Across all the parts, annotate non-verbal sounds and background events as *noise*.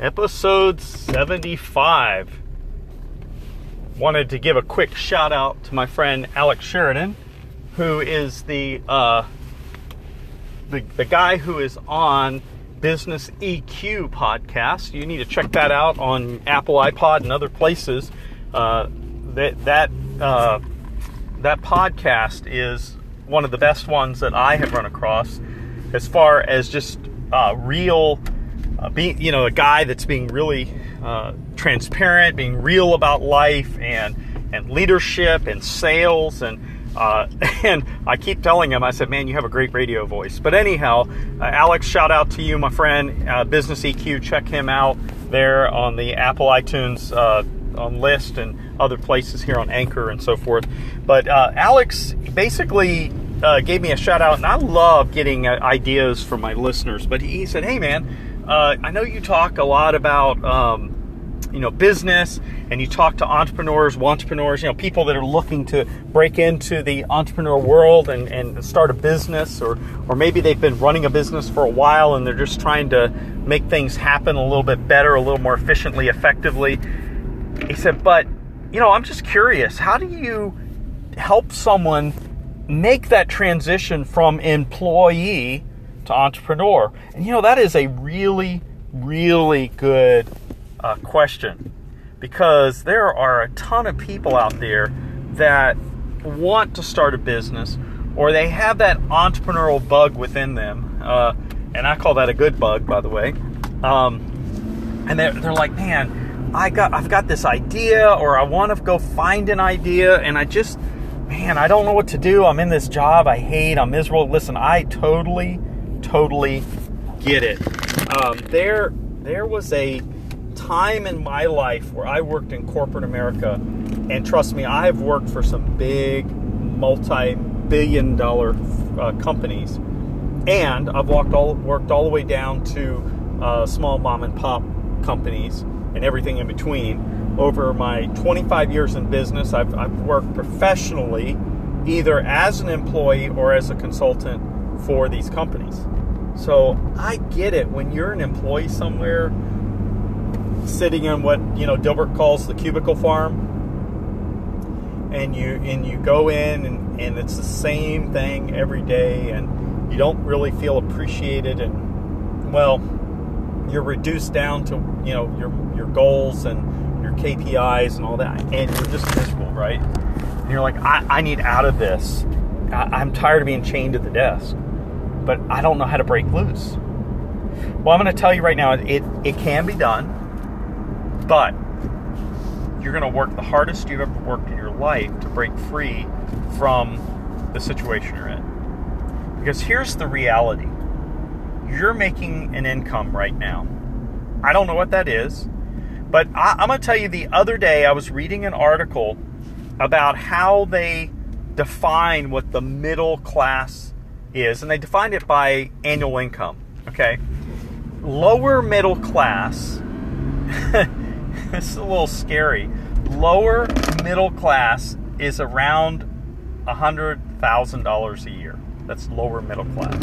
episode 75. Wanted to give a quick shout out to my friend Alex Sheridan, who is the uh, the, the guy who is on Business EQ podcast. You need to check that out on Apple iPod and other places. Uh, that that uh, that podcast is one of the best ones that I have run across, as far as just uh, real uh, being, you know, a guy that's being really uh, transparent, being real about life and and leadership and sales and uh, *laughs* and I keep telling him, I said, man, you have a great radio voice. But anyhow, uh, Alex, shout out to you, my friend, uh, Business EQ. Check him out there on the Apple iTunes uh, on list and other places here on Anchor and so forth. But Alex basically uh, gave me a shout out, and I love getting uh, ideas from my listeners. But he said, "Hey, man, uh, I know you talk a lot about um, you know business, and you talk to entrepreneurs, entrepreneurs, you know people that are looking to break into the entrepreneur world and, and start a business, or or maybe they've been running a business for a while and they're just trying to make things happen a little bit better, a little more efficiently, effectively." He said, "But you know, I'm just curious. How do you help someone?" make that transition from employee to entrepreneur? And you know, that is a really, really good uh, question because there are a ton of people out there that want to start a business or they have that entrepreneurial bug within them. Uh, and I call that a good bug, by the way. Um, and they're, they're like, man, I got, I've got this idea, or I want to go find an idea, and I just, man, I don't know what to do. I'm in this job I hate. I'm miserable. Listen, I totally totally get it. Um, there, there was a time in my life where I worked in corporate America, and trust me, I have worked for some big, multi-billion-dollar uh, companies, and I've walked all worked all the way down to uh, small mom and pop companies and everything in between. Over my 25 years in business, I've, I've worked professionally, either as an employee or as a consultant for these companies. So I get it. When you're an employee somewhere sitting in what, you know, Dilbert calls the cubicle farm and you and you go in and, and it's the same thing every day and you don't really feel appreciated and well you're reduced down to you know your your goals and your KPIs and all that and you're just miserable right? And you're like I, I need out of this. I, I'm tired of being chained to the desk but I don't know how to break loose. Well, I'm going to tell you right now, it, it can be done, but you're going to work the hardest you've ever worked in your life to break free from the situation you're in. Because here's the reality you're making an income right now. I don't know what that is, but I, I'm going to tell you the other day I was reading an article about how they define what the middle class is, and they defined it by annual income. Okay, lower middle class. *laughs* this is a little scary. Lower middle class is around a hundred thousand dollars a year. That's lower middle class.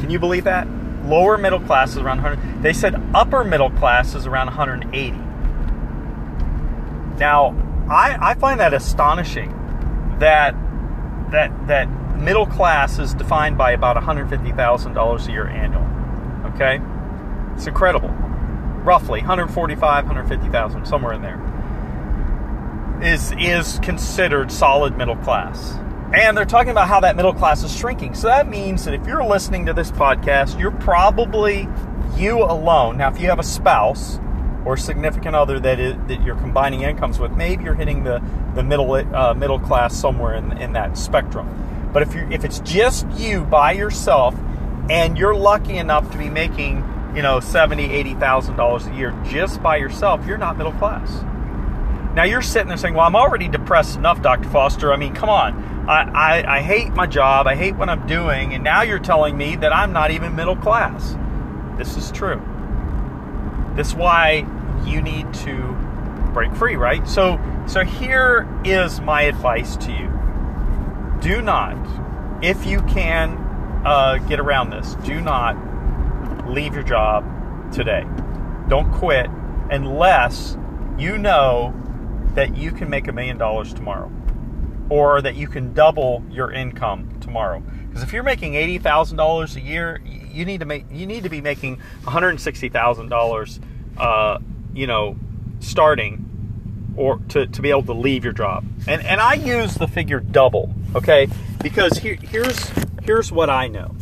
Can you believe that? Lower middle class is around 100. They said upper middle class is around 180. Now, I, I find that astonishing that that that middle class is defined by about $150,000 a year annual. Okay? It's incredible. Roughly 145, 150,000, somewhere in there. Is is considered solid middle class. And they're talking about how that middle class is shrinking. So that means that if you're listening to this podcast, you're probably you alone. Now, if you have a spouse or significant other that is, that you're combining incomes with, maybe you're hitting the the middle uh, middle class somewhere in in that spectrum. But if you if it's just you by yourself and you're lucky enough to be making, you know, seventy, eighty thousand dollars a year just by yourself, you're not middle class. Now you're sitting there saying, Well, I'm already depressed enough, Dr. Foster. I mean, come on. I, I, I hate my job, I hate what I'm doing, and now you're telling me that I'm not even middle class. This is true. This is why you need to break free, right? So so here is my advice to you do not, if you can uh, get around this, do not leave your job today. Don't quit unless you know that you can make a million dollars tomorrow or that you can double your income tomorrow. Because if you're making eighty thousand dollars a year, you need to make you need to be making one hundred sixty thousand uh, dollars, you know, starting or to, to be able to leave your job. And and I use the figure double, okay? Because here, here's here's what I know.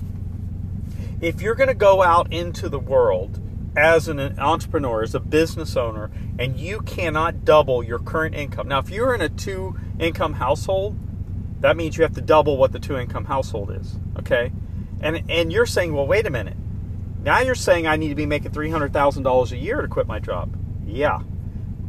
If you're going to go out into the world as an entrepreneur, as a business owner, and you cannot double your current income. Now, if you're in a two income household, that means you have to double what the two income household is, okay? And and you're saying, "Well, wait a minute. Now you're saying I need to be making $300,000 a year to quit my job." Yeah.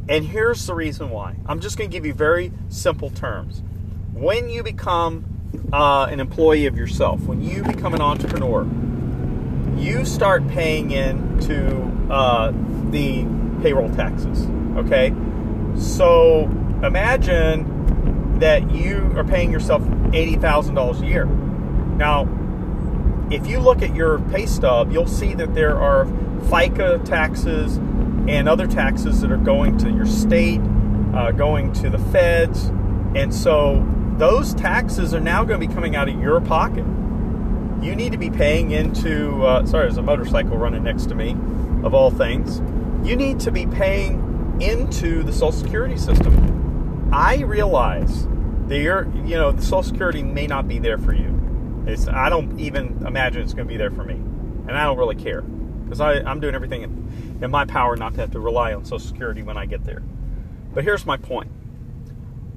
And here's the reason why. I'm just going to give you very simple terms. When you become uh, an employee of yourself, when you become an entrepreneur, you start paying into uh, the payroll taxes. Okay? So imagine that you are paying yourself $80,000 a year. Now, if you look at your pay stub, you'll see that there are FICA taxes and other taxes that are going to your state, uh, going to the feds. And so those taxes are now going to be coming out of your pocket. You need to be paying into, uh, sorry, there's a motorcycle running next to me, of all things. You need to be paying into the Social Security system. I realize that you're, you know, the Social Security may not be there for you. It's, I don't even imagine it's going to be there for me. And I don't really care because I'm doing everything in, in my power not to have to rely on Social Security when I get there. But here's my point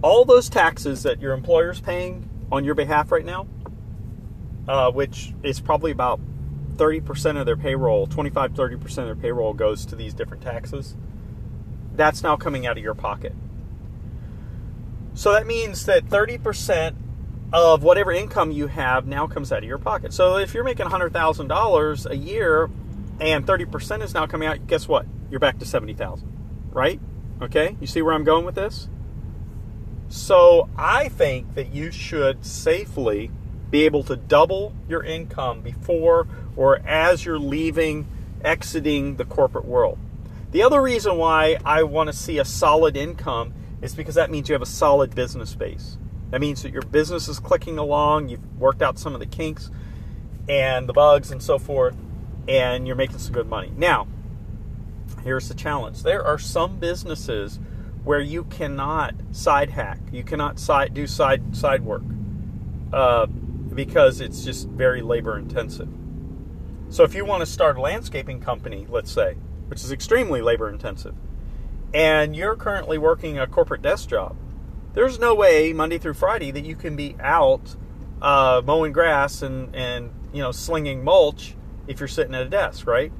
all those taxes that your employer's paying on your behalf right now, uh, which is probably about 30% of their payroll, 25 30% of their payroll goes to these different taxes. That's now coming out of your pocket. So that means that 30% of whatever income you have now comes out of your pocket. So if you're making $100,000 a year and 30% is now coming out, guess what? You're back to 70,000, right? Okay? You see where I'm going with this? So I think that you should safely be able to double your income before or as you're leaving, exiting the corporate world. The other reason why I want to see a solid income is because that means you have a solid business base. That means that your business is clicking along, you've worked out some of the kinks and the bugs and so forth, and you're making some good money. Now, here's the challenge there are some businesses where you cannot side hack, you cannot side, do side, side work uh, because it's just very labor intensive. So, if you want to start a landscaping company, let's say, which is extremely labor intensive, and you're currently working a corporate desk job, there's no way Monday through Friday that you can be out uh, mowing grass and, and you know slinging mulch if you're sitting at a desk, right?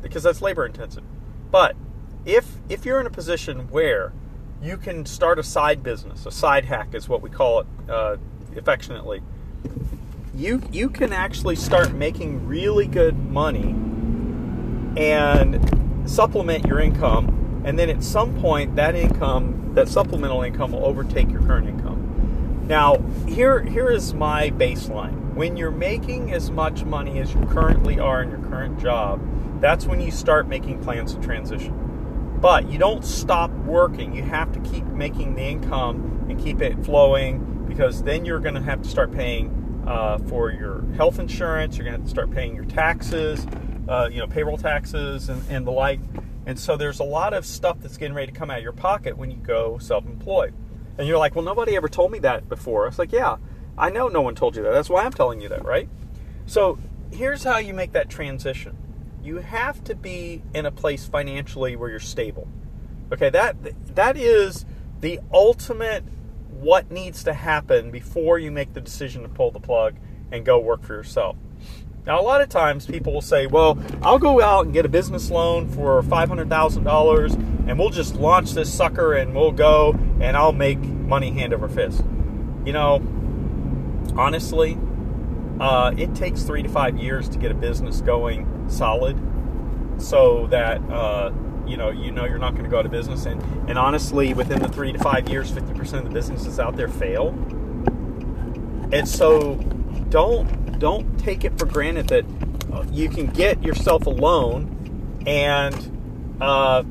Because that's labor intensive. But if if you're in a position where you can start a side business, a side hack is what we call it uh, affectionately. You you can actually start making really good money and supplement your income and then at some point that income that supplemental income will overtake your current income. Now here here is my baseline. When you're making as much money as you currently are in your current job that's when you start making plans to transition but you don't stop working you have to keep making the income and keep it flowing because then you're going to have to start paying uh, for your health insurance you're going to have to start paying your taxes uh, you know payroll taxes and, and the like and so there's a lot of stuff that's getting ready to come out of your pocket when you go self employed. And you're like, well, nobody ever told me that before. It's like, yeah, I know no one told you that. That's why I'm telling you that, right? So here's how you make that transition you have to be in a place financially where you're stable. Okay, that that is the ultimate what needs to happen before you make the decision to pull the plug and go work for yourself. Now, a lot of times people will say, well, I'll go out and get a business loan for $500,000 and we'll just launch this sucker and we'll go and I'll make money hand over fist. You know, honestly, uh, it takes three to five years to get a business going solid so that, uh, you know, you know you're not going to go out of business. And, and honestly, within the three to five years, 50% of the businesses out there fail. And so don't don't take it for granted that uh, you can get yourself a loan and uh,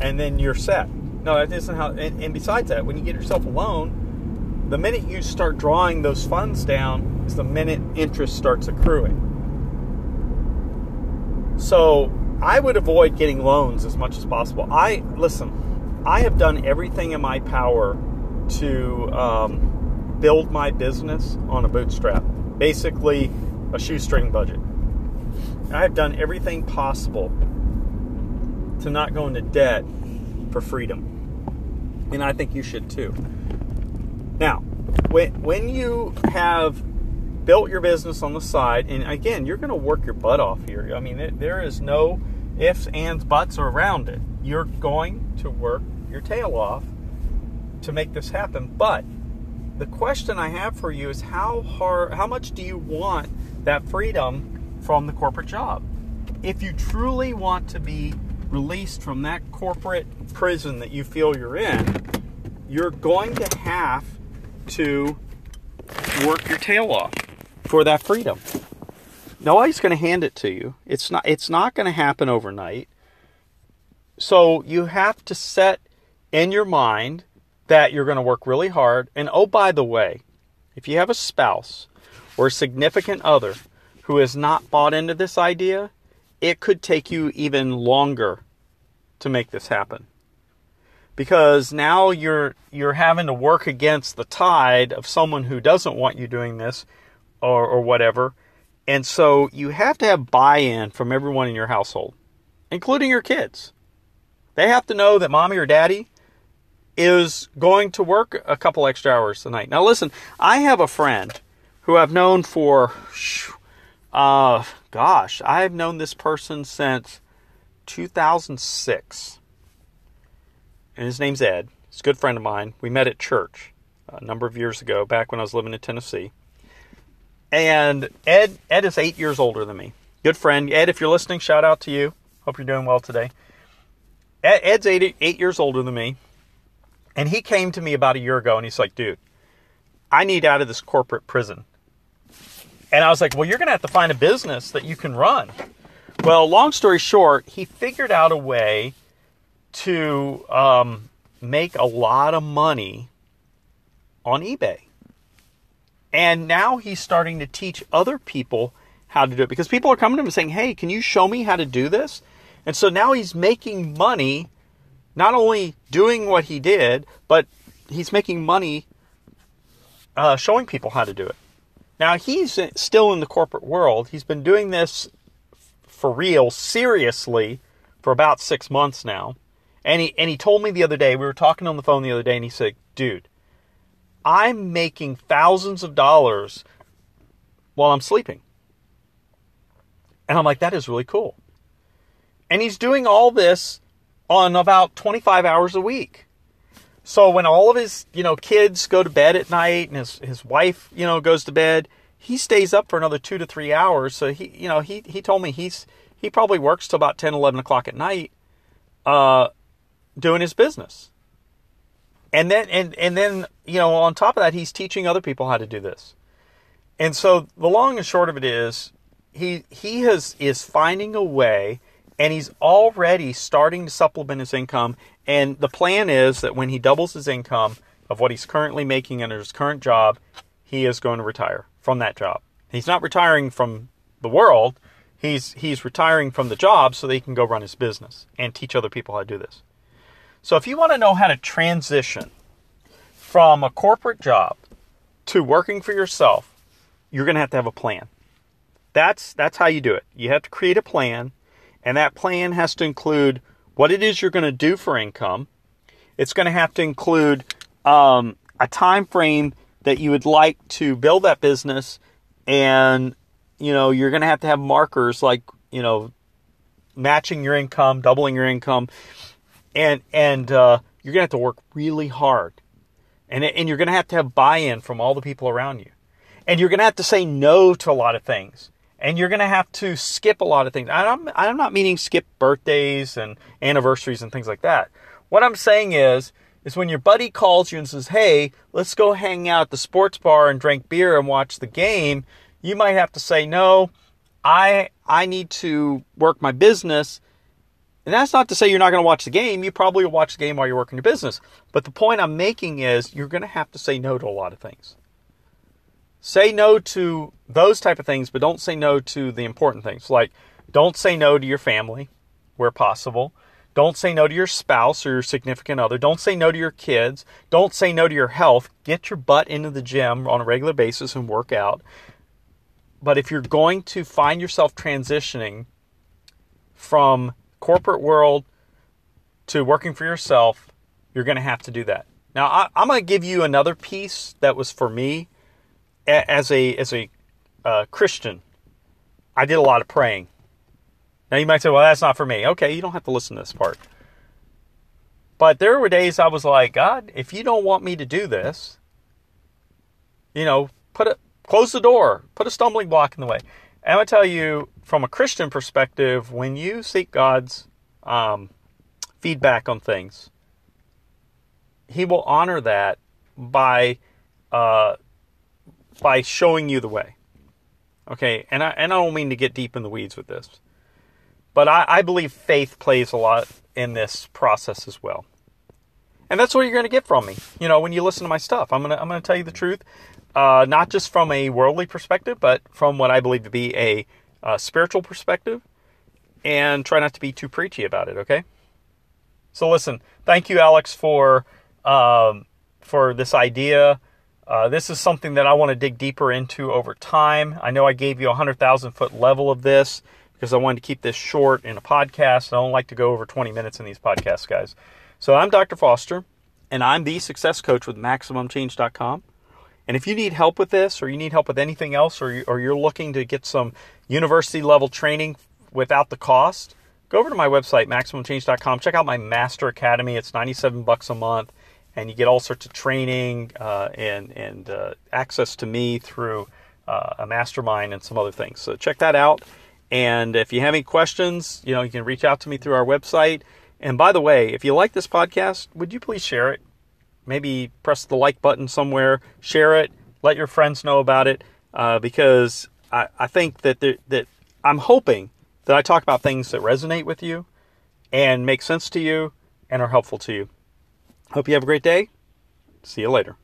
and then you're set. No, that isn't how. And, and besides that, when you get yourself a loan, the minute you start drawing those funds down is the minute interest starts accruing. So I would avoid getting loans as much as possible. I listen. I have done everything in my power to um, build my business on a bootstrap, basically a shoestring budget. I've done everything possible to not go into debt for freedom, and I think you should too. Now, when when you have built your business on the side, and again, you're going to work your butt off here. I mean, there is no ifs, ands, buts around it. You're going to work your tail off to make this happen. But the question I have for you is how hard, how much do you want that freedom from the corporate job? If you truly want to be released from that corporate prison that you feel you're in, you're going to have to work your tail off for that freedom. Nobody's going to hand it to you. It's not it's not going to happen overnight. So you have to set in your mind that you're going to work really hard. And oh by the way, if you have a spouse or a significant other who has not bought into this idea, it could take you even longer to make this happen. Because now you're you're having to work against the tide of someone who doesn't want you doing this or, or whatever. And so you have to have buy in from everyone in your household, including your kids. They have to know that mommy or daddy is going to work a couple extra hours tonight. Now, listen, I have a friend who I've known for, uh, gosh, I've known this person since 2006. And his name's Ed. He's a good friend of mine. We met at church a number of years ago, back when I was living in Tennessee. And Ed, Ed is eight years older than me. Good friend. Ed, if you're listening, shout out to you. Hope you're doing well today. Ed, Ed's eight, eight years older than me. And he came to me about a year ago and he's like, dude, I need out of this corporate prison. And I was like, well, you're going to have to find a business that you can run. Well, long story short, he figured out a way to um, make a lot of money on eBay. And now he's starting to teach other people how to do it because people are coming to him and saying, Hey, can you show me how to do this? And so now he's making money, not only doing what he did, but he's making money uh, showing people how to do it. Now he's still in the corporate world. He's been doing this for real, seriously, for about six months now. And he and he told me the other day, we were talking on the phone the other day, and he said, dude, I'm making thousands of dollars while I'm sleeping. And I'm like, that is really cool. And he's doing all this on about 25 hours a week. So when all of his, you know, kids go to bed at night and his, his wife, you know, goes to bed, he stays up for another two to three hours. So he, you know, he, he told me he's, he probably works till about 10, 11 o'clock at night, uh, doing his business and then and and then you know on top of that he's teaching other people how to do this. And so the long and short of it is he he has is finding a way and he's already starting to supplement his income. And the plan is that when he doubles his income of what he's currently making under his current job he is going to retire from that job. He's not retiring from the world. He's he's retiring from the job so that he can go run his business and teach other people how to do this so if you want to know how to transition from a corporate job to working for yourself, you're going to have to have a plan. That's that's how you do it. You have to create a plan, and that plan has to include what it is you're going to do for income. It's going to have to include um, a time frame that you would like to build that business, and you know you're going to have to have markers like you know matching your income, doubling your income and and uh, you're gonna have to work really hard, and and you're gonna have to have buy-in from all the people around you, and you're gonna have to say no to a lot of things, and you're gonna have to skip a lot of things. I'm I'm not meaning skip birthdays and anniversaries and things like that. What I'm saying is is when your buddy calls you and says, "Hey, let's go hang out at the sports bar and drink beer and watch the game," you might have to say, "No, I I need to work my business." And that's not to say you're not going to watch the game. You probably will watch the game while you're working your business. But the point I'm making is you're going to have to say no to a lot of things. Say no to those type of things, but don't say no to the important things. Like don't say no to your family where possible. Don't say no to your spouse or your significant other. Don't say no to your kids. Don't say no to your health. Get your butt into the gym on a regular basis and work out. But if you're going to find yourself transitioning from corporate world to working for yourself, you're going to have to do that. Now, I, am going to give you another piece that was for me as a as a uh, Christian. I did a lot of praying. Now you might say, "Well, that's not for me." Okay, you don't have to listen to this part. But there were days I was like, God, if you don't want me to do this, you know, put a close the door, put a stumbling block in the way. And I'm gonna tell you, from a Christian perspective, when you seek God's um, feedback on things, He will honor that by uh, by showing you the way. Okay, and I and I don't mean to get deep in the weeds with this, but I, I believe faith plays a lot in this process as well. And that's what you're going to get from me. You know, when you listen to my stuff, I'm gonna I'm gonna tell you the truth, uh, not just from a worldly perspective, but from what I believe to be a uh, spiritual perspective, and try not to be too preachy about it. Okay. So listen, thank you, Alex, for um, for this idea. Uh, this is something that I want to dig deeper into over time. I know I gave you a 100,000 foot level of this because I wanted to keep this short in a podcast. I don't like to go over 20 minutes in these podcasts, guys. So I'm Dr. Foster, and I'm the success coach with MaximumChange.com. And if you need help with this, or you need help with anything else, or, you, or you're looking to get some university level training without the cost, go over to my website, MaximumChange.com. Check out my Master Academy. It's 97 bucks a month and you get all sorts of training uh, and and uh, access to me through uh, a mastermind and some other things. So check that out. And if you have any questions, you know you can reach out to me through our website. And by the way, if you like this podcast, would you please share it? Maybe press the like button somewhere, share it, let your friends know about it, uh, because I, I think that there, that I'm hoping that I talk about things that resonate with you and make sense to you and are helpful to you. Hope you have a great day. See you later.